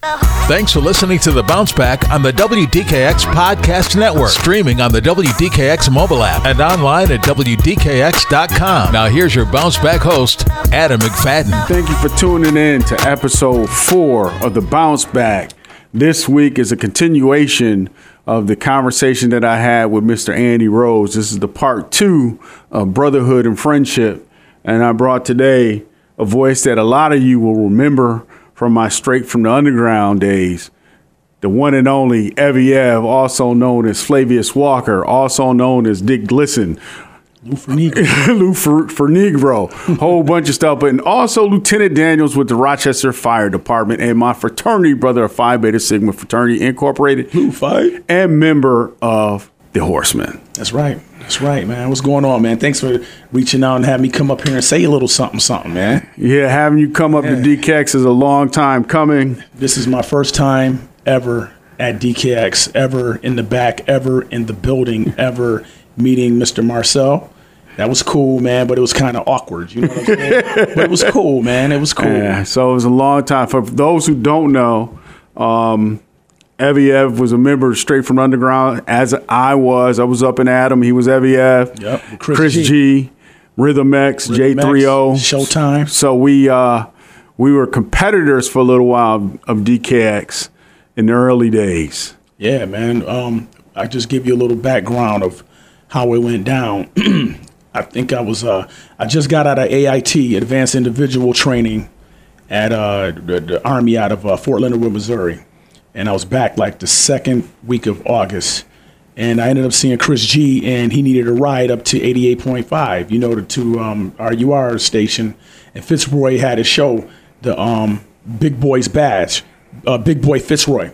Thanks for listening to the Bounce Back on the WDKX Podcast Network, streaming on the WDKX mobile app and online at WDKX.com. Now, here's your Bounce Back host, Adam McFadden. Thank you for tuning in to episode four of the Bounce Back. This week is a continuation of the conversation that I had with Mr. Andy Rose. This is the part two of Brotherhood and Friendship. And I brought today a voice that a lot of you will remember from my Straight from the Underground days. The one and only Eviev, also known as Flavius Walker, also known as Dick Glisten. Lou for Negro. Lou for, for Negro, whole bunch of stuff, but and also Lieutenant Daniels with the Rochester Fire Department and my fraternity brother of Phi Beta Sigma Fraternity Incorporated, Blu Phi. and member of the Horsemen. That's right. That's right, man. What's going on, man? Thanks for reaching out and having me come up here and say a little something, something, man. Yeah, having you come up to DKX is a long time coming. This is my first time ever at DKX, ever in the back, ever in the building, ever meeting Mr. Marcel. That was cool, man, but it was kind of awkward. You know what I'm saying? but it was cool, man. It was cool. Yeah, so it was a long time. For those who don't know, um, Eviev was a member straight from underground, as I was. I was up in Adam. He was Eviev. Yep. Chris, Chris G. G. Rhythm X, Rhythm X, J3O. Showtime. So we uh, we were competitors for a little while of DKX in the early days. Yeah, man. Um, I just give you a little background of how it went down. I think I was uh, I just got out of AIT, Advanced Individual Training, at uh, the, the Army out of uh, Fort Leonard Wood, Missouri, and I was back like the second week of August, and I ended up seeing Chris G, and he needed a ride up to 88.5, you know, to, to um, RUR station, and Fitzroy had a show, the um, Big Boys Badge, uh, Big Boy Fitzroy.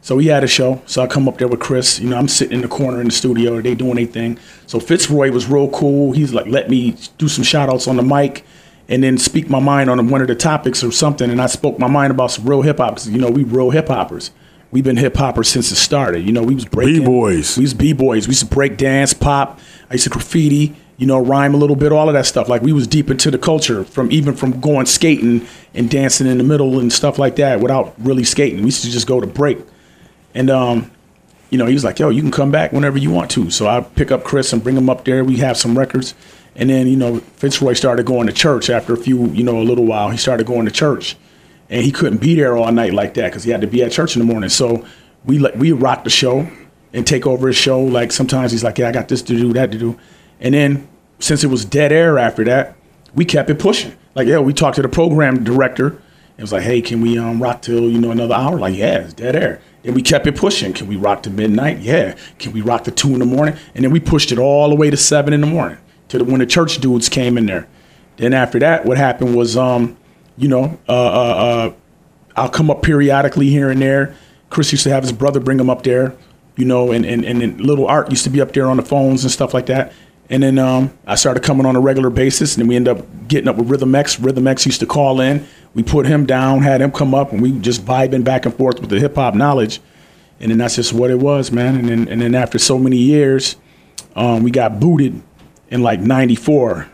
So he had a show. So I come up there with Chris. You know, I'm sitting in the corner in the studio. Are They doing anything. So Fitzroy was real cool. He's like, let me do some shout outs on the mic and then speak my mind on one of the topics or something. And I spoke my mind about some real hip hop because, you know, we real hip hoppers. We've been hip hoppers since it started. You know, we was breaking. B-boys. We was B-boys. We used to break dance, pop. I used to graffiti, you know, rhyme a little bit, all of that stuff. Like we was deep into the culture from even from going skating and dancing in the middle and stuff like that without really skating. We used to just go to break. And um, you know, he was like, "Yo, you can come back whenever you want to." So I pick up Chris and bring him up there. We have some records, and then you know, Fitzroy started going to church after a few, you know, a little while. He started going to church, and he couldn't be there all night like that because he had to be at church in the morning. So we let we rock the show and take over his show. Like sometimes he's like, "Yeah, I got this to do, that to do," and then since it was dead air after that, we kept it pushing. Like, yeah, we talked to the program director. It was like, hey, can we um, rock till you know another hour? Like, yeah, it's dead air. And we kept it pushing. Can we rock to midnight? Yeah. Can we rock to two in the morning? And then we pushed it all the way to seven in the morning to the, when the church dudes came in there. Then after that, what happened was, um, you know, uh, uh, uh, I'll come up periodically here and there. Chris used to have his brother bring him up there, you know, and, and, and little Art used to be up there on the phones and stuff like that. And then um, I started coming on a regular basis, and then we ended up getting up with Rhythm X. Rhythm X used to call in. We put him down, had him come up, and we just vibing back and forth with the hip hop knowledge. And then that's just what it was, man. And then and then after so many years, um, we got booted in like '94.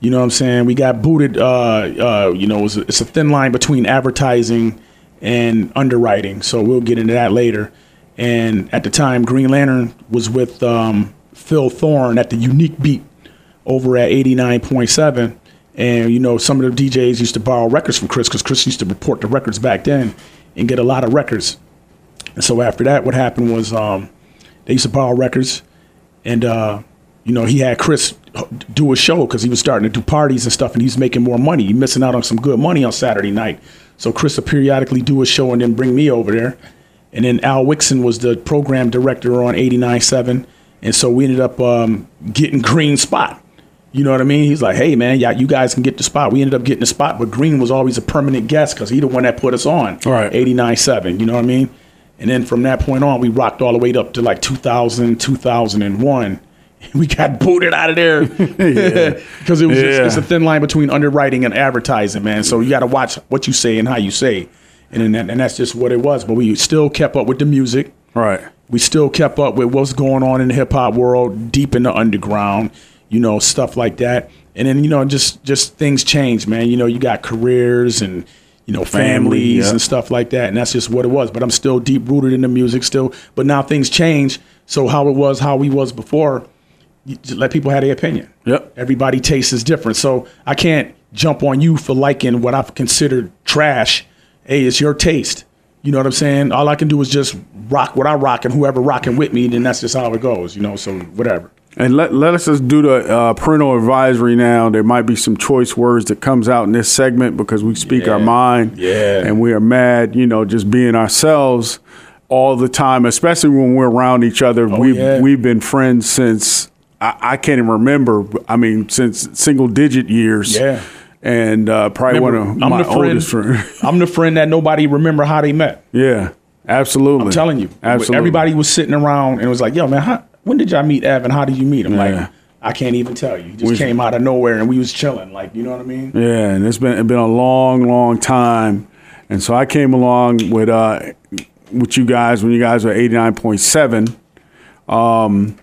You know what I'm saying? We got booted. Uh, uh, you know, it's a, it's a thin line between advertising and underwriting. So we'll get into that later. And at the time, Green Lantern was with um, Phil Thorne at the Unique Beat over at 89.7. And, you know, some of the DJs used to borrow records from Chris because Chris used to report the records back then and get a lot of records. And so after that, what happened was um, they used to borrow records. And, uh, you know, he had Chris do a show because he was starting to do parties and stuff and he's making more money. He's missing out on some good money on Saturday night. So Chris would periodically do a show and then bring me over there. And then Al Wixon was the program director on 89.7. And so we ended up um, getting Green spot. You know what I mean? He's like, hey, man, yeah, you guys can get the spot. We ended up getting the spot, but Green was always a permanent guest because he the one that put us on. Right. 89.7, you know what I mean? And then from that point on, we rocked all the way up to like 2000, 2001. We got booted out of there because it was just, it's a thin line between underwriting and advertising, man. So you got to watch what you say and how you say, and that, and that's just what it was. But we still kept up with the music. Right. We still kept up with what's going on in the hip hop world, deep in the underground, you know, stuff like that. And then you know, just just things change, man. You know, you got careers and you know, Family, families yeah. and stuff like that. And that's just what it was. But I'm still deep rooted in the music still. But now things change. So how it was, how we was before, let people have their opinion. Yep. Everybody taste is different. So I can't jump on you for liking what I've considered trash. Hey, it's your taste. You know what I'm saying? All I can do is just rock what I rock and whoever rocking with me, then that's just how it goes, you know, so whatever. And let, let us just do the uh, parental advisory now. There might be some choice words that comes out in this segment because we speak our mind. Yeah. And we are mad, you know, just being ourselves all the time, especially when we're around each other. we've, Oh, yeah. we've been friends since, I, I can't even remember, I mean, since single digit years. Yeah. And uh, probably Remember, one of I'm my friend, oldest friends. I'm the friend that nobody remember how they met. yeah, absolutely. I'm telling you. Absolutely. Everybody was sitting around and it was like, yo, man, how, when did y'all meet Evan? How did you meet him? Yeah. Like, I can't even tell you. He just We- came out of nowhere and we was chilling. Like, you know what I mean? Yeah, and it's been it's been a long, long time, and so I came along with uh with you guys when you guys were eighty nine point seven, um,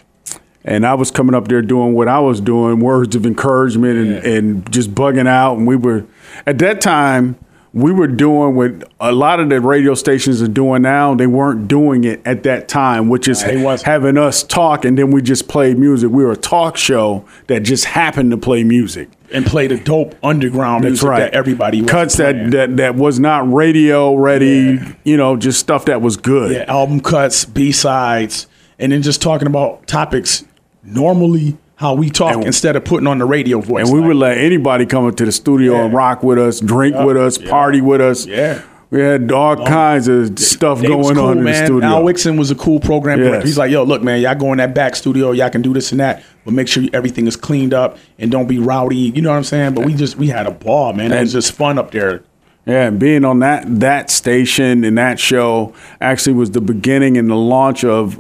and I was coming up there doing what I was doing, words of encouragement and, Yeah. and just bugging out, and we were at that time. We were doing what a lot of the radio stations are doing now. They weren't doing it at that time, which is Nah, having us talk and then we just played music. We were a talk show that just happened to play music. And played a dope underground That's music right. that everybody was cuts playing. that, that that was not radio ready. Yeah. You know, just stuff that was good. yeah, album cuts, B sides, and then just talking about topics normally how we talk And- instead of putting on the radio voice. And we Like, would let anybody come up to the studio Yeah. and rock with us, drink with us, party with us. Yeah. We had all kinds of stuff they was going cool, on in the studio. Al Wixon was a cool program director. He's like, yo, look, man, y'all go in that back studio, y'all can do this and that, but make sure everything is cleaned up and don't be rowdy. You know what I'm saying? But we just we had a ball, man. It was just fun up there. Yeah, and being on that that station and that show actually was the beginning and the launch of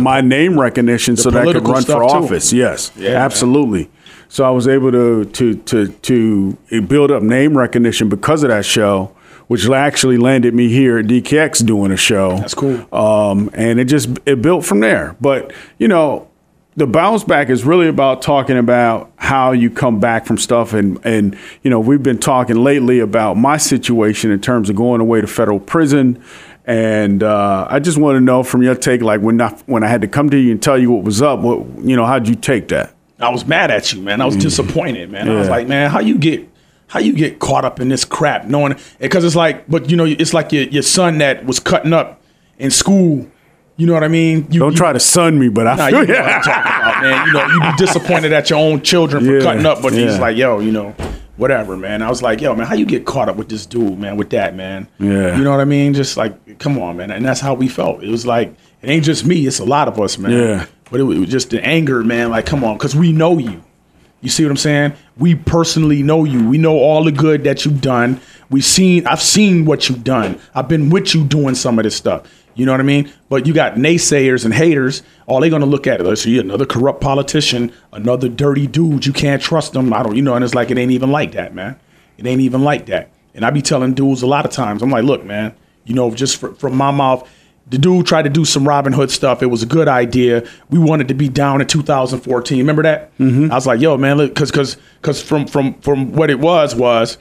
my name recognition so that I could run for too. office. Yes, Yeah, man. absolutely. So I was able to to to to build up name recognition because of that show, which actually landed me here at DKX doing a show. That's cool. Um, and it just it built from there. But you know, the bounce back is really about talking about how you come back from stuff and and you know we've been talking lately about my situation in terms of going away to federal prison and uh, I just want to know from your take like when I, when I had to come to you and tell you what was up what you know how'd you take that I was mad at you, man. I was disappointed, man. I was Mm. Like, man, how you get how you get caught up in this crap, knowing because it's like, but you know, it's like your your son that was cutting up in school. You know what I mean? You, don't you, try to sun me but I Nah, feel you know what I'm talking about, man. You know, you be disappointed at your own children for Yeah, cutting up, but yeah. he's like, yo, you know, whatever, man. I was like, yo, man, how you get caught up with this dude, man, with that, man? Yeah. You know what I mean? Just like, come on, man. And that's how we felt. It was like, it ain't just me, it's a lot of us, man. Yeah. But it was just the anger, man. Like, come on, because we know you. You see what I'm saying? We personally know you. We know all the good that you've done. We've seen, I've seen what you've done. I've been with you doing some of this stuff. You know what I mean? But you got naysayers and haters. All they're gonna look at it. Let's see another corrupt politician, another dirty dude. You can't trust them. I don't, you know. And it's like it ain't even like that, man. It ain't even like that. And I be telling dudes a lot of times. I'm like, look, man. You know, just fr- from my mouth, the dude tried to do some Robin Hood stuff. It was a good idea. We wanted to be down in 2014. Remember that? Mm-hmm. I was like, yo, man, look, because because because from from from what it was was,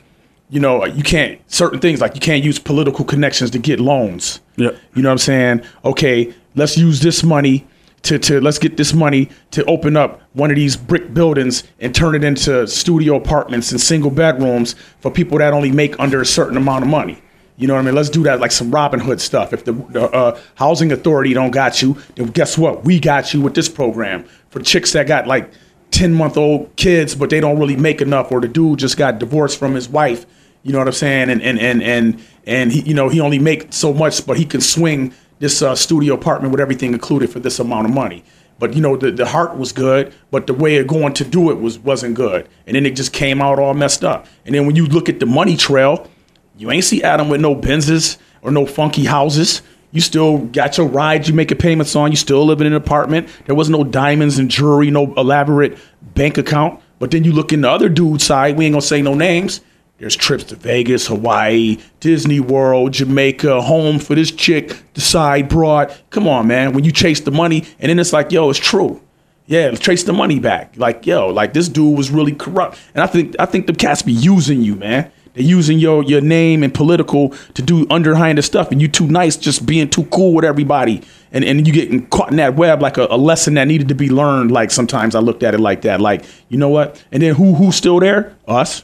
you know, you can't certain things like you can't use political connections to get loans. Yep. You know what I'm saying? Okay, let's use this money to, to let's get this money to open up one of these brick buildings and turn it into studio apartments and single bedrooms for people that only make under a certain amount of money. You know what I mean? Let's do that like some Robin Hood stuff. If the, the uh, housing authority don't got you, then guess what? We got you with this program for chicks that got like 10 month old kids, but they don't really make enough, or the dude just got divorced from his wife. You know what I'm saying? And and and and and he, you know, he only make so much, but he can swing this uh, studio apartment with everything included for this amount of money. But you know, the, the heart was good, but the way of going to do it was wasn't good. And then it just came out all messed up. And then when you look at the money trail, you ain't see Adam with no Benzes or no funky houses. You still got your rides you making payments on. You still living in an apartment. There was no diamonds and jewelry, no elaborate bank account. But then you look in the other dude's side. We ain't gonna say no names. There's trips to Vegas, Hawaii, Disney World, Jamaica, home for this chick, the side broad. Come on, man. When you chase the money, and then it's like, yo, it's true. Yeah, trace the money back. Like, yo, like this dude was really corrupt. And I think I think the cats be using you, man. They're using your your name and political to do underhanded stuff, and you too nice, just being too cool with everybody, and and you getting caught in that web like a, a lesson that needed to be learned. Like sometimes I looked at it like that, like you know what? And then who who's still there? Us.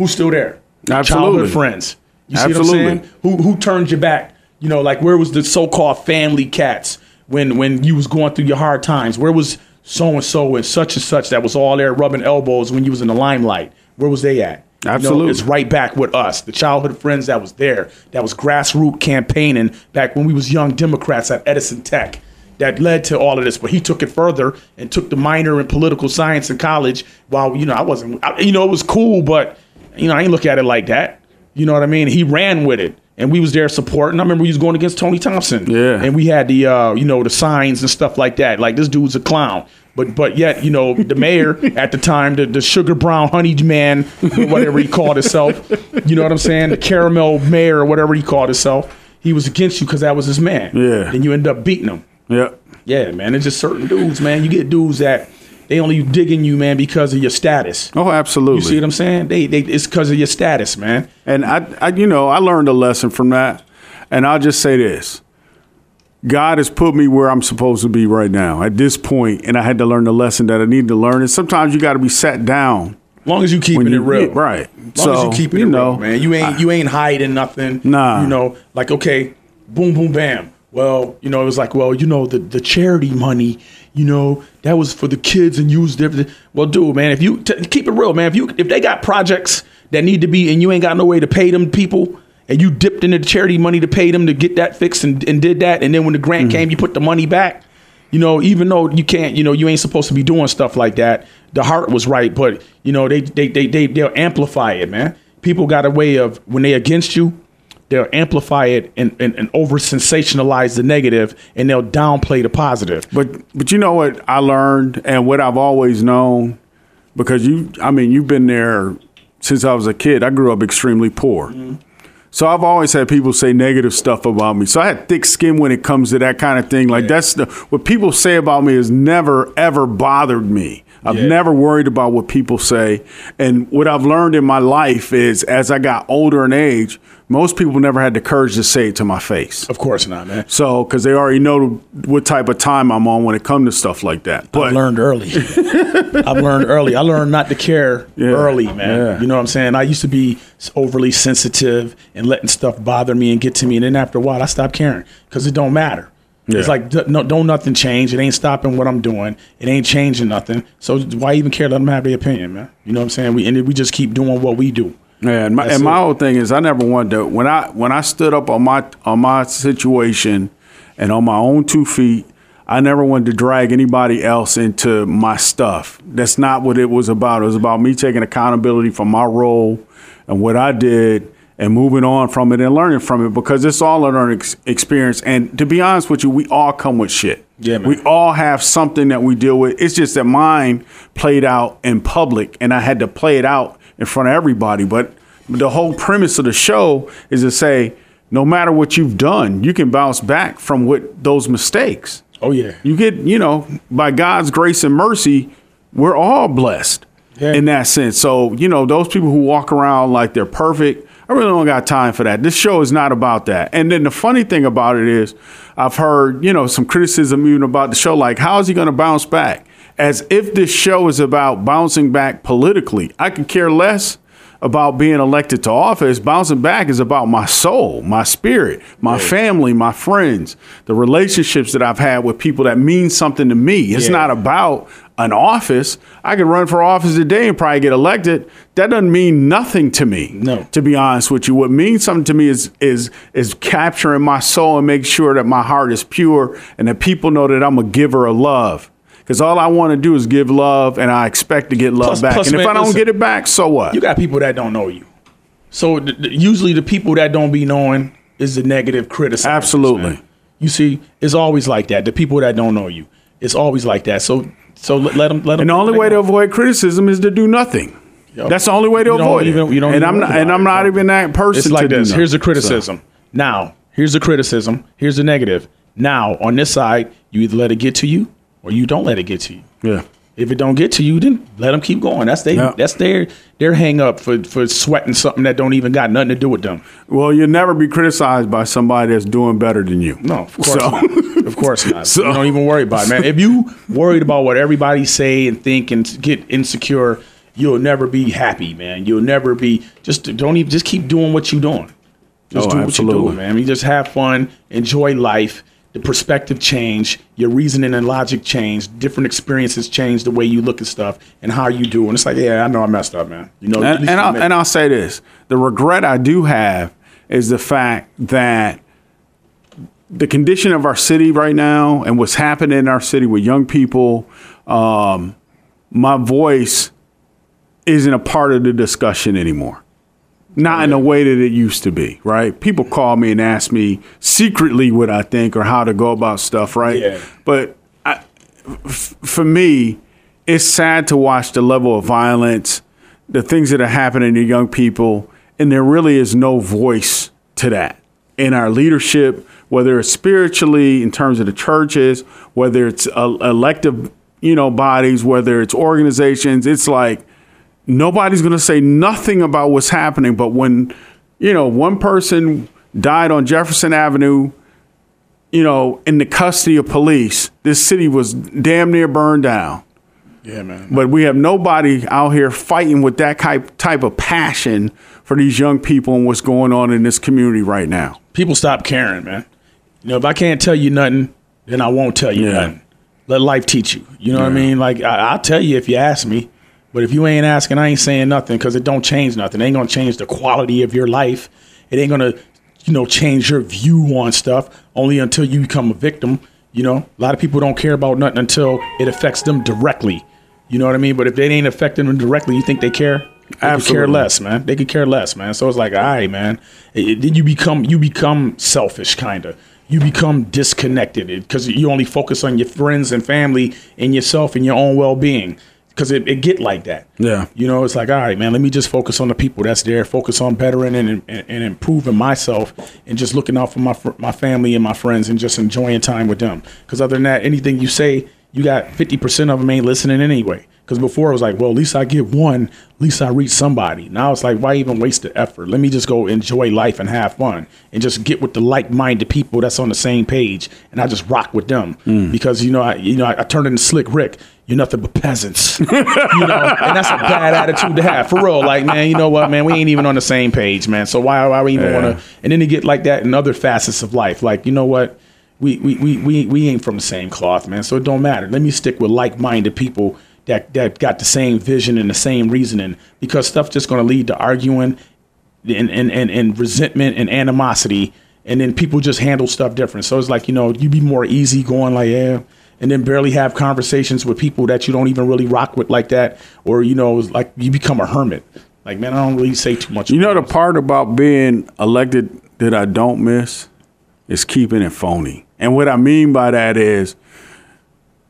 Who's still there? Absolutely. Childhood friends. You see Absolutely. what I'm saying? Who who turned your back? You know, like where was the so-called family cats when when you was going through your hard times? Where was so and so and such and such that was all there rubbing elbows when you was in the limelight? Where was they at? You know, Absolutely. it's right back with us, the childhood friends that was there, that was grassroots campaigning back when we was young Democrats at Edison Tech. That led to all of this, but he took it further and took the minor in political science in college. While you know, I wasn't, I, you know, it was cool, but you know, I ain't look at it like that. You know what I mean? He ran with it, and we was there supporting. I remember he was going against Tony Thompson. Yeah. and we had the, uh, you know, the signs and stuff like that. Like this dude's a clown. But but yet, you know, the mayor at the time, the, the sugar brown honey man, whatever he called himself, you know what I'm saying? The caramel mayor or whatever he called himself, he was against you because that was his man. Yeah. And you end up beating him. Yeah. Yeah, man. It's just certain dudes, man. You get dudes that they only digging you, man, because of your status. Oh, absolutely. You see what I'm saying? They, they it's because of your status, man. And I, I, you know, I learned a lesson from that. And I'll just say this God has put me where I'm supposed to be right now at this point, and I had to learn the lesson that I needed to learn. And sometimes you got to be sat down. As long as you keeping When it you- real, yeah, right. As long as So, you keeping you it know, real, man. You ain't you ain't hiding nothing. Nah. You know, like okay, boom, boom, bam. Well, you know, it was like, well, you know, the the charity money, you know, that was for the kids and used everything. Well, dude, man, if you t- keep it real, man, if you if they got projects that need to be and you ain't got no way to pay them people. And you dipped into the charity money to pay them to get that fixed and, and did that. And then when the grant Mm-hmm. came, you put the money back. You know, even though you can't, you know, you ain't supposed to be doing stuff like that. The heart was right, but you know, they they they they they'll amplify it, man. People got a way of when they against you, they'll amplify it and, and, and over sensationalize the negative and they'll downplay the positive. But but you know what I learned and what I've always known because you I mean you've been there since I was a kid. I grew up extremely poor. Mm-hmm. So I've always had people say negative stuff about me. So I had thick skin when it comes to that kind of thing. Like that's the what people say about me has never ever bothered me. I've Yeah. never worried about what people say. And what I've learned in my life is as I got older in age, most people never had the courage to say it to my face. Of course not, man. So, because they already know what type of time I'm on when it comes to stuff like that. But I learned early. I've learned early. I learned not to care Yeah. early, man. Yeah. You know what I'm saying? I used to be overly sensitive and letting stuff bother me and get to me, and then after a while, I stopped caring because it don't matter. It's like no, don't nothing change. It ain't stopping what I'm doing. It ain't changing nothing. So why even care? Let them have their opinion, man. You know what I'm saying? We and we just keep doing what we do. yeah, and my, That's and my it. whole thing is I never wanted to when I when I stood up on my on my situation and on my own two feet. I never wanted to drag anybody else into my stuff. That's not what it was about. It was about me taking accountability for my role and what I did and moving on from it and learning from it because it's all a learning ex- experience. And to be honest with you, we all come with shit. Yeah, man. We all have something that we deal with. It's just that mine played out in public and I had to play it out in front of everybody. But the whole premise of the show is to say, no matter what you've done, you can bounce back from what those mistakes. Oh yeah. You get, you know, by God's grace and mercy, we're all blessed Yeah. in that sense. So, you know, those people who walk around like they're perfect, I really don't got time for that. This show is not about that. And then the funny thing about it is, I've heard, you know, some criticism even about the show, like, how is he going to bounce back? As if this show is about bouncing back politically. I could care less about being elected to office. Bouncing back is about my soul, my spirit, my family, my friends, the relationships that I've had with people that mean something to me. It's Yeah. not about an office. I could run for office today and probably get elected. That doesn't mean nothing to me. No. To be honest with you, what means something to me is is is capturing my soul and make sure that my heart is pure and that people know that I'm a giver of love. Because all I want to do is give love, and I expect to get love Plus- back. plus, and if man, I don't listen. get it back, so what? You got people that don't know you. So th- th- usually the people that don't be knowing is the negative criticism. Absolutely. You see, it's always like that. The people that don't know you, it's always like that. So so let, let them let them. And the only way to avoid criticism is to do nothing. Yo. That's the only way to You don't avoid even- it. you don't and I'm not, and I'm not even that person. It's to like do this. Here's the criticism. Now, here's the criticism. Here's the negative. Now, on this side, you either let it get to you or you don't let it get to you. Yeah. If it don't get to you, then let them keep going. That's they. Yeah. That's their their hang up for for sweating something that don't even got nothing to do with them. Well, you'll never be criticized by somebody that's doing better than you. No, of course So- course not. So- don't even worry about it, man. If you worried about what everybody say and think and get insecure, you'll never be happy, man. You'll never be just don't even just keep doing what you're doing. Just Oh, do what absolutely. you're doing, man. I mean, just have fun, enjoy life. The perspective change, your reasoning and logic change, different experiences change the way you look at stuff and how you do. And it's like, yeah, I know I messed up, man. You know, and, and, I'll, and I'll say this the regret I do have is the fact that the condition of our city right now and what's happening in our city with young people, um, my voice isn't a part of the discussion anymore. Not in the way that it used to be, right? People call me and ask me secretly what I think or how to go about stuff, right? Yeah. But I, f- for me, it's sad to watch the level of violence, the things that are happening to young people, and there really is no voice to that in our leadership, whether it's spiritually in terms of the churches, whether it's uh, elective, you know, bodies, whether it's organizations. It's like nobody's going to say nothing about what's happening. But when, you know, one person died on Jefferson Avenue, you know, in the custody of police, this city was damn near burned down. yeah, man. But we have nobody out here fighting with that type type of passion for these young people and what's going on in this community right now. people stop caring, man. You know, if I can't tell you nothing, then I won't tell you Yeah. nothing. Let life teach you. You know what I mean? Like I, I'll tell you if you ask me, but if you ain't asking, I ain't saying nothing because it don't change nothing. It ain't gonna change the quality of your life. It ain't gonna, you know, change your view on stuff. Only until you become a victim. You know, a lot of people don't care about nothing until it affects them directly. You know what I mean? But if they ain't affecting them directly, you think they care? They could care less, man. They could care less, man. So it's like, all right, man. It- it- Then you become you become selfish, kind of. You become disconnected because you only focus on your friends and family and yourself and your own well being. Because it, it get like that. Yeah. You know, it's like, all right, man. Let me just focus on the people that's there. Focus on bettering and, and, and improving myself, and just looking out for my my family and my friends, and just enjoying time with them. Because other than that, anything you say, you got fifty percent of them ain't listening anyway. Because before it was like, well, at least I get one, at least I reach somebody. Now it's like, why even waste the effort? Let me just go enjoy life and have fun, and just get with the like-minded people that's on the same page, and I just rock with them. Mm. Because you know, I you know, I, I turned into Slick Rick. You're nothing but peasants, you know, and that's a bad attitude to have for real. Like, man, you know what, man, we ain't even on the same page, man. So why, why we even Yeah. want to? And then you get like that in other facets of life. Like, you know what? We, we, we, we, we ain't from the same cloth, man. So it don't matter. Let me stick with like-minded people that, that got the same vision and the same reasoning because stuff's just going to lead to arguing and, and, and, and resentment and animosity. And then people just handle stuff different. So it's like, you know, you be more easy going like, yeah, and then barely have conversations with people that you don't even really rock with like that. Or, you know, it's like you become a hermit. Like, man, I don't really say too much. You know the part about being elected that I don't miss is keeping it phony. And what I mean by that is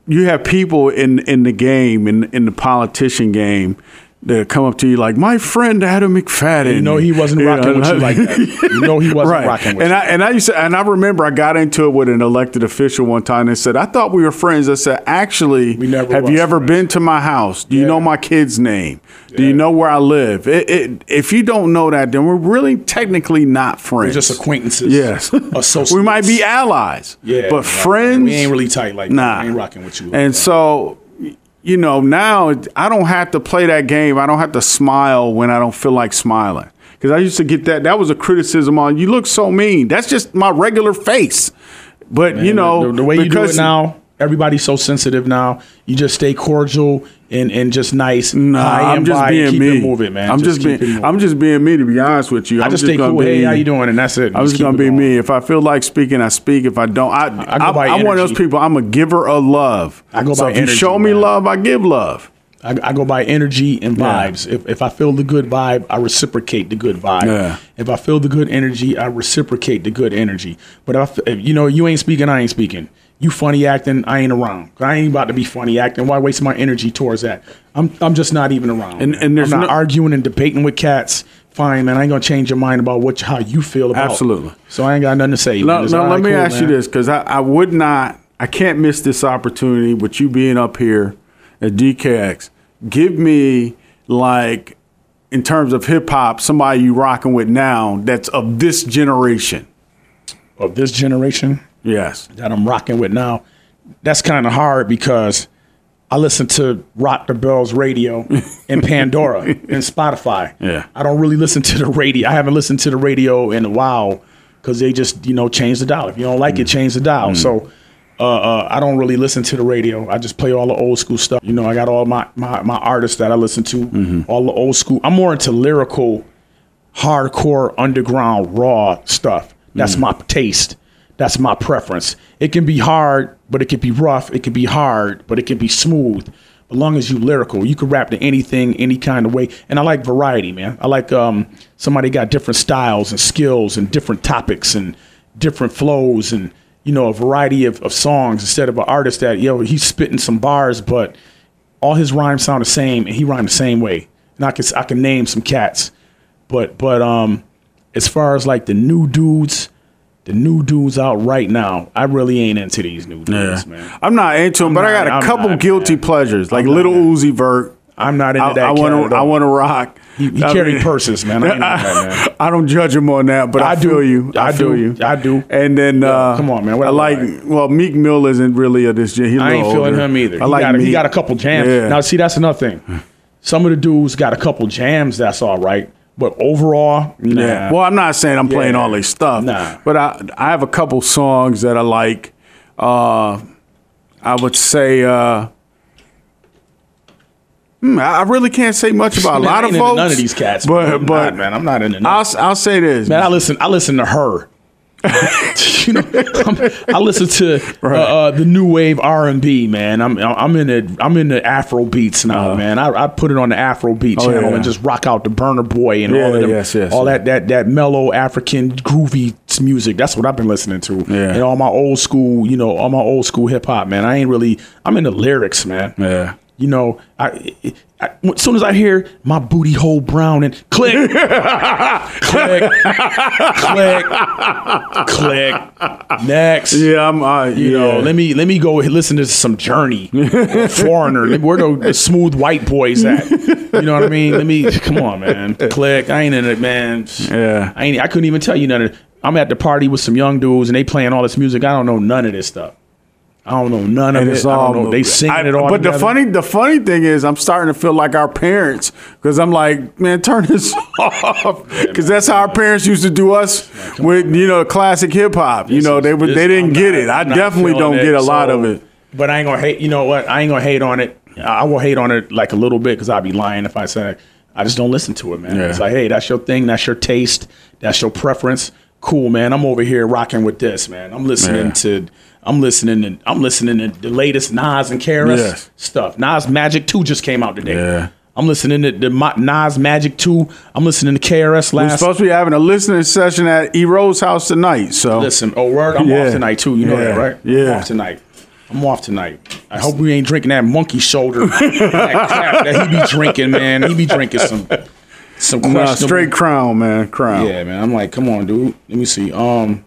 you have people in in the game in in the politician game that come up to you like my friend Adam McFadden. You know he wasn't rocking with you like that. You know he wasn't right. rocking with and you. I and I used to, and I remember I got into it with an elected official one time and said I thought we were friends. I said actually, have you ever friends." been to my house? Do you Yeah. know my kid's name? Do you know where I live? It, it, if you don't know that, then we're really technically not friends. We're just acquaintances. Yes, Associates. we might be allies. Yeah. but friends, We ain't really tight like Nah. that. We ain't rocking with you. like and that. so, you know, now I don't have to play that game. I don't have to smile when I don't feel like smiling. Because I used to get that. That was a criticism on you look so mean. That's just my regular face. But you know, the, the way you do it now, everybody's so sensitive now. You just stay cordial and, and just nice. Nah, I'm just by, being me. Moving, man. I'm just, it being. I'm just being me. To be honest with you, I I'm just stay cool. be- Hey, how you doing? And that's it. I'm just keep gonna be me. If I feel like speaking, I speak. If I don't, I, I, go by am one of those people. I'm a giver of love. I go so by if you energy, show me man. love, I give love. I, I go by energy and Yeah. vibes. If, if I feel the good vibe, I reciprocate the good vibe. Yeah. If I feel the good energy, I reciprocate the good energy. But if, I if you know you ain't speaking, I ain't speaking. You funny acting, I ain't around. I ain't about to be funny acting. Why waste my energy towards that? I'm I'm just not even around. And- man. and there's I'm not no- arguing and debating with cats. Fine, man. I ain't gonna change your mind about what how you feel about. Absolutely. So I ain't got nothing to say. No, no. all Let right, me cool, ask you this, because I, I would not, I can't miss this opportunity with you being up here at DKX, give me like in terms of hip hop, somebody you rocking with now that's of this generation. Of this generation Yes. that I'm rocking with now, that's kind of hard because I listen to Rock the Bells radio and Pandora and Spotify. Yeah. I don't really listen to the radio. I haven't listened to the radio in a while because they just, you know, change the dial. If you don't like it, change the dial. So uh, uh, I don't really listen to the radio. I just play all the old school stuff. You know, I got all my, my, my artists that I listen to, all the old school. I'm more into lyrical, hardcore, underground, raw stuff. That's my taste. That's my preference. It can be hard, but it can be rough. It can be hard, but it can be smooth. As long as you lyrical, you can rap to anything, any kind of way. And I like variety, man. I like um, somebody got different styles and skills and different topics and different flows and you know a variety of, of songs instead of an artist that yo he's spitting some bars, but all his rhymes sound the same and he rhymed the same way. And I can I can name some cats, but but um, as far as like the new dudes, the new dudes out right now, I really ain't into these new dudes, man. I'm not into them, but I got a I'm couple not, guilty man. pleasures, like I'm not, Little man. Uzi Vert. I'm not into I, that. I want to. I want to rock. He, he I carry mean- purses, man. I ain't that, man. I don't judge him on that, but I, I do. feel you. I, I feel do. you. I do. And then, uh, come on, man. What I I like. like? Well, Meek Mill isn't really a this. He's a I ain't little feeling him either. I he, like got a, he got a couple jams. Yeah. Now, see, that's another thing. Some of the dudes got a couple jams. That's all right. But overall, nah. Yeah. Well, I'm not saying I'm playing all their stuff, Nah. but I I have a couple songs that I like. Uh, I would say. Uh, hmm, I really can't say much about a Man, lot of folks. none of these cats. but man. I'm but not, man, I'm not into none. I'll I'll say this, Man, I listen. I listen to her. you know, I'm, I listen to uh, uh, the new wave R and B. Man, I'm I'm in the I'm in the Afro beats now, man. I, I put it on the Afro beat. Oh, channel yeah. and just rock out the Burna Boy and Yeah, all of them, yes, yes, all that that that mellow African groovy music. That's what I've been listening to. Yeah. and all my old school, you know, all my old school hip hop. Man, I ain't really. I'm in the lyrics, man. Yeah. You know, I, I as soon as I hear my booty hole brown and click, click, click, click, next. Yeah, I'm. Uh, You know, let me let me go listen to some Journey, Foreigner. Where the, the smooth white boys at? You know what I mean? Let me come on, man. Click. I ain't in it, man. Yeah. I ain't. I couldn't even tell you none of. it. I'm at the party with some young dudes and they playing all this music. I don't know none of this stuff. I don't know none of And it. it's I all don't know. They singing I- it all. But the funny, the funny thing is, I'm starting to feel like our parents because I'm like, man, turn this off because that's how our parents used to do us with you know classic hip hop. You know, they would This- they didn't I'm get it. I definitely don't it, get a lot of it. But I ain't gonna hate. You know what? I ain't gonna hate on it. I will hate on it like a little bit because I'd be lying if I said I just don't listen to it, man. Yeah. It's like, hey, that's your thing. That's your taste. That's your preference. Cool, man. I'm over here rocking with this, man. I'm listening Yeah. to. I'm listening to. I'm listening to the latest Nas and KRS Yes. stuff. Nas Magic Two just came out today. Yeah. I'm listening to the Nas Magic Two. I'm listening to KRS last. We're supposed to be having a listening session at E Rose house tonight. So Listen, oh word, I'm Yeah. off tonight too. You know Yeah. that, right? Yeah. I'm off tonight. I'm off tonight. I hope we ain't drinking that monkey shoulder that crap that he be drinking, man. He be drinking some some nah, straight crown, man, crown. Yeah, man. I'm like, come on, dude. Let me see. Um,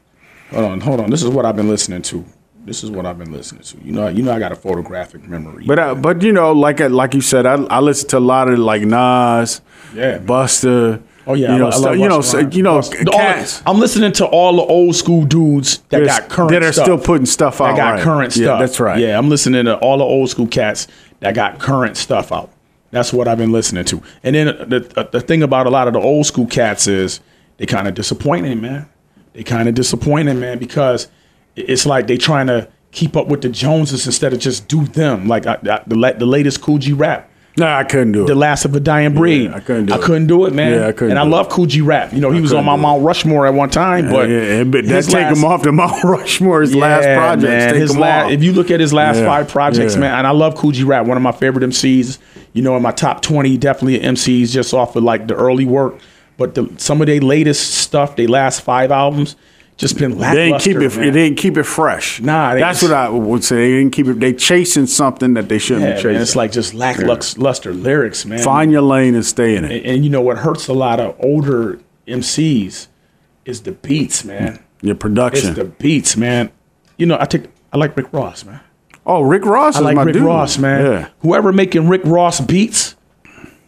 hold on, hold on. This is what I've been listening to. This is what I've been listening to. You know, you know, I got a photographic memory. But uh, but you know, like uh, like you said, I, I listen to a lot of like Nas, Yeah. Busta. Oh yeah, you know, I, lo- I so- love you know, Busta so, Rhymes. you know, Busta- all- cats I'm listening to all the old school dudes that There's- got current that are stuff. still putting stuff out. that got right. current Yeah, stuff. that's right. Yeah, I'm listening to all the old school cats that got current stuff out. That's what I've been listening to. And then uh, the uh, the thing about a lot of the old school cats is they kind of disappointing, man. They kind of disappointing, man, because it's like they trying to keep up with the Joneses instead of just do them. Like I, I, the the latest Kool G Rap. Nah, I couldn't do it. The last of a dying breed. I couldn't do I it. couldn't do it, man. Yeah, I couldn't And I love Kool G Rap. You know, he was on my. Mount Rushmore at one time, but yeah, yeah, but that take last- him off the Mount Rushmore. His last yeah, project. man. Take His him la- off. If you look at his last Yeah, five projects, yeah. man, and I love Kool G Rap, one of my favorite MCs. You know, in my top twenty, definitely MCs just off of like the early work. But the, some of their latest stuff, they last five albums, just been they didn't keep it. man. They didn't keep it fresh. Nah, they that's just- what I would say. They didn't keep it. They chasing something that they shouldn't Yeah, be chasing. man, it's like just lackluster lyrics, man. Find your lane and stay in it. and, and you know what hurts a lot of older MCs is the beats, man. Your It's production. the beats, man. You know, I take I like Rick Ross, man. Oh, Rick Ross I like Rick dude. Ross, man. Yeah. Whoever making Rick Ross beats,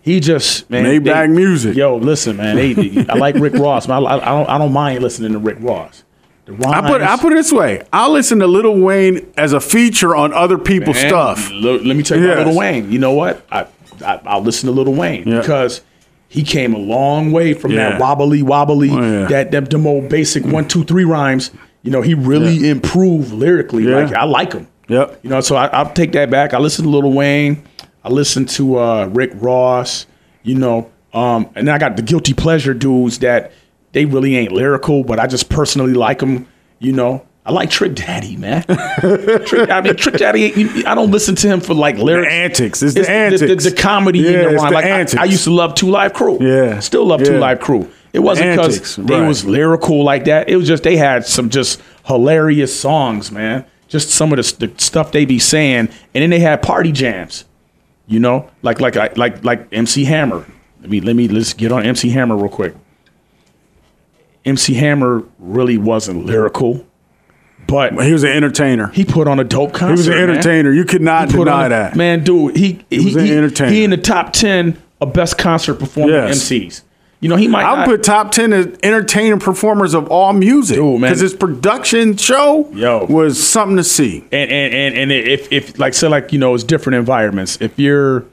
he just man. Maybach they- music. Yo, listen, man. They, I like Rick Ross. Man. I, I, I don't. I don't mind listening to Rick Ross. I put I put it this way. I listen to Lil Wayne as a feature on other people's Man, stuff. lo- let me tell you Yes. about Lil Wayne. You know what? I, I I'll listen to Lil Wayne Yeah. because he came a long way from Yeah. that wobbly wobbly, Oh, yeah. that that the more basic mm. one two three rhymes. You know, he really Yeah. improved lyrically. Yeah. Like I like him. Yep. You know, so I, I'll take that back. I listen to Lil Wayne. I listen to uh, Rick Ross. You know, um, and then I got the guilty pleasure dudes that they really ain't lyrical, but I just personally like them. You know, I like Trick Daddy, man. Trick, I mean, Trick Daddy. I don't listen to him for like lyrics. antics. It's the the, antics. the comedy Yeah, in the rhyme. Like I, antics. I used to love Two Live Crew. Yeah. still love Two Yeah. Live Crew. It wasn't because they right. was lyrical like that. It was just they had some just hilarious songs, man. Just some of the, the stuff they be saying, and then they had party jams. You know, like like I like like MC Hammer. Let me let me let's get on MC Hammer real quick. MC Hammer really wasn't lyrical, but He was an entertainer. he put on a dope concert. He was an man. entertainer. You could not deny that. Man, dude, he he was an he, entertainer. he in the top ten of best concert performing Yes. MCs. You know, he might I not, would put top ten as entertaining performers of all music because his production show Yo. was something to see. and and and, and if if like say like you know it's different environments. If you're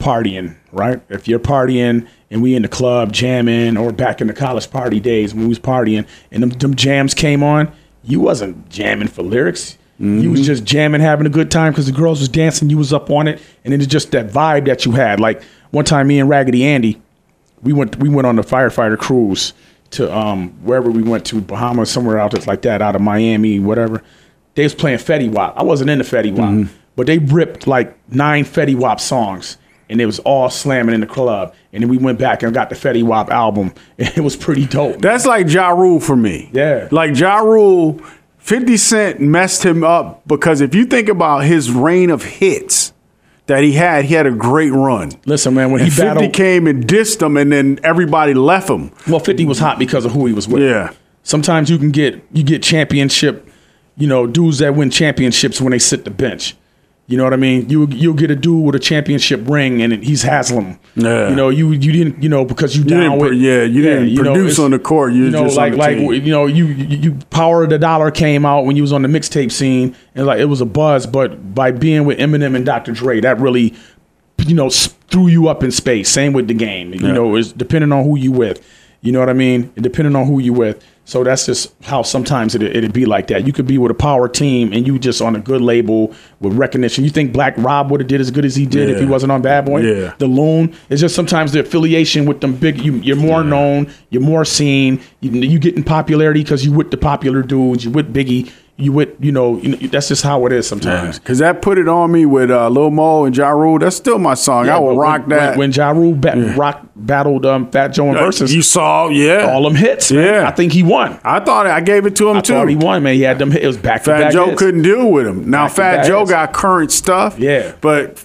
partying, right? If you're partying and we in the club jamming, or back in the college party days when we was partying and them, them jams came on, you wasn't jamming for lyrics. You Mm-hmm. was just jamming, having a good time because the girls was dancing. You was up on it, and it's just that vibe that you had. Like one time, me and Raggedy Andy, we went we went on the firefighter cruise to um wherever we went to Bahamas somewhere out there like that out of Miami whatever. They was playing Fetty Wap. I wasn't into Fetty Wap, Mm-hmm. but they ripped like nine Fetty Wap songs. And it was all slamming in the club. And then we went back and got the Fetty Wap album. And it was pretty dope. That's like Ja Rule for me. Yeah. Like Ja Rule, 50 Cent messed him up because if you think about his reign of hits that he had, he had a great run. Listen, man, when he And 50 battled, came and dissed him, and then everybody left him. well, 50 was hot because of who he was with. Yeah. Sometimes you can get you get championship, you know, dudes that win championships when they sit the bench. You know what I mean? You you'll get a dude with a championship ring and he's Haslam. Yeah. You know, you you didn't you know because you, down didn't with yeah, you didn't produce it's- on the court, you you know just like like team. you know you, you you Power of the Dollar came out when you was on the mixtape scene and like it was a buzz, but by being with Eminem and Dr. Dre, that really you know threw you up in space. Same with the game. You Yeah. know, it's depending on who you with. You know what I mean? Depending on who you with. So that's just how sometimes it, it'd be like that. You could be with a power team and you just on a good label with recognition. You think Black Rob would have did as good as he did if he wasn't on Bad Boy? Yeah. The Loon. It's just sometimes the affiliation with them big. You, you're more known. You're more seen. You, you getting popularity because you with the popular dudes. You with Biggie. You would, you know, you know. That's just how it is sometimes. Because that put it on me with uh, Lil Mo and Ja Rule. That's still my song. I will rock when, that. When, when Ja Rule ba- rock battled um, Fat Joe and versus you saw, yeah. all them hits. man. Yeah. I think he won. I thought I gave it to him I too. thought he won, man. He had them. hit- It was back to back. Fat back. Joe hits. couldn't deal with him. Now Back Fat Joe hits. got current stuff. Yeah. But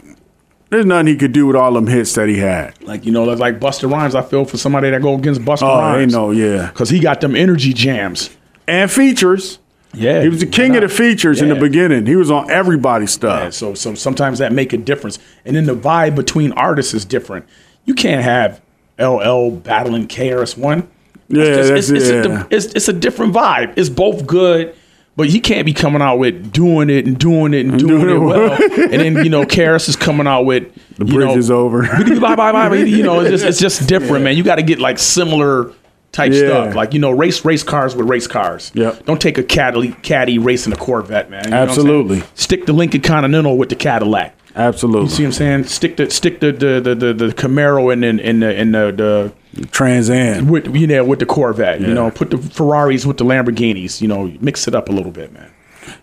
there's nothing he could do with all them hits that he had. Like you know, like, Busta Rhymes. I feel for somebody that go against Busta Oh, Rhymes. ain't no, yeah. because he got them energy jams. And features. Yeah, He was the king of the features in the beginning. He was on everybody's stuff. Yeah, so so sometimes that make a difference, and then the vibe between artists is different. You can't have LL battling KRS One. Yeah, it's, that's- it's, yeah. a, it's, it's a different vibe. It's both good, but he can't be coming out with doing it and doing it and doing, doing it well. and then you know KRS is coming out with The you bridge know, is over. bye bye bye. You know, it's just it's just different, man. You got to get like similar type Yeah. stuff, like you know, race race cars with race cars. Yeah. Don't take a caddy caddy racing a Corvette, man. You know what I'm saying? Absolutely. Stick the Lincoln Continental with the Cadillac. Absolutely. You see what I'm saying? Stick the stick the the the, the, the Camaro and then and the in the, the Trans Am. with you know with the Corvette. You know, put the Ferraris with the Lamborghinis. You know, mix it up a little bit, man.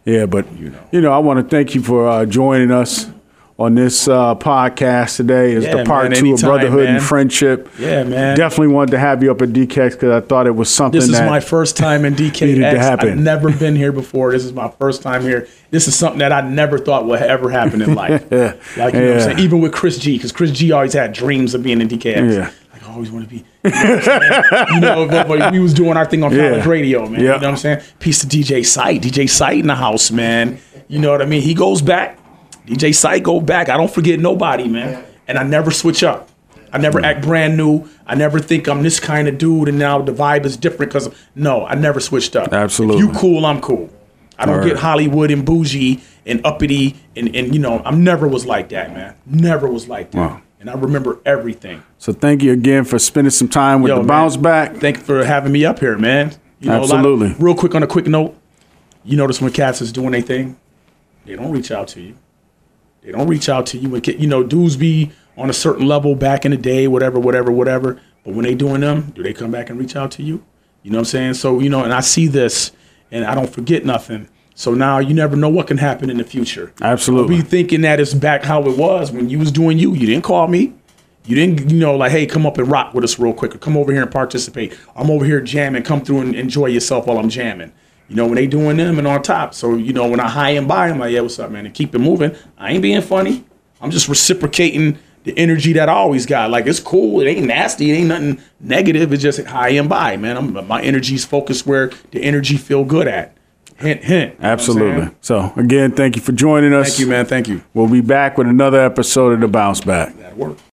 Yeah, but you know, I want to thank you for uh, joining us on this uh, podcast today. is Yeah, the part man, two anytime, of brotherhood man. and friendship. Yeah, man. Definitely wanted to have you up at DKX because I thought it was something This is my first time in DKX. happen. I've never been here before. This is my first time here. This is something that I never thought would ever happen in life. Yeah. Like you know what I'm saying? Even with Chris G, because Chris G always had dreams of being in DKX. Yeah. Like I always want to be. You know, what I'm saying? you know but, but we was doing our thing on Yeah. college radio, man. Yeah. You know what I'm saying? Piece to DJ Sight. DJ Sight in the house, man. You know what I mean? He goes back. DJ Sight go back. I don't forget nobody, man. And I never switch up. I never mm. act brand new. I never think I'm this kind of dude and now the vibe is different because no, I never switched up. Absolutely. If you cool, I'm cool. I don't Word. get Hollywood and bougie and uppity and, and you know, I never was like that, man. Never was like that. Wow. And I remember everything. So thank you again for spending some time with Yo, the man. bounce back. Thank you for having me up here, man. You know, a lot of- Absolutely. real quick on a quick note, you notice when cats is doing their thing, they don't reach out to you. They don't reach out to you. When ca- you know, dudes be on a certain level back in the day, whatever, whatever, whatever. But when they doing them, do they come back and reach out to you? You know what I'm saying? So you know, and I see this, and I don't forget nothing. So now you never know what can happen in the future. Absolutely. Be thinking that it's back how it was when you was doing you. You didn't call me. You didn't, you know, like, hey, come up and rock with us real quick, or come over here and participate. I'm over here jamming. Come through and enjoy yourself while I'm jamming. You know, when they doing them and on top. So you know, when I hi and bye, I'm like, yeah, what's up, man? And keep it moving. I ain't being funny. I'm just reciprocating the energy that I always got. Like it's cool. It ain't nasty. It ain't nothing negative. It's just hi and bye, man. I'm, my energy's focused where the energy feel good at. Hint, hint. You know Absolutely. So again, thank you for joining us. Thank you, man. Thank you. We'll be back with another episode of the bounce back. That'll work.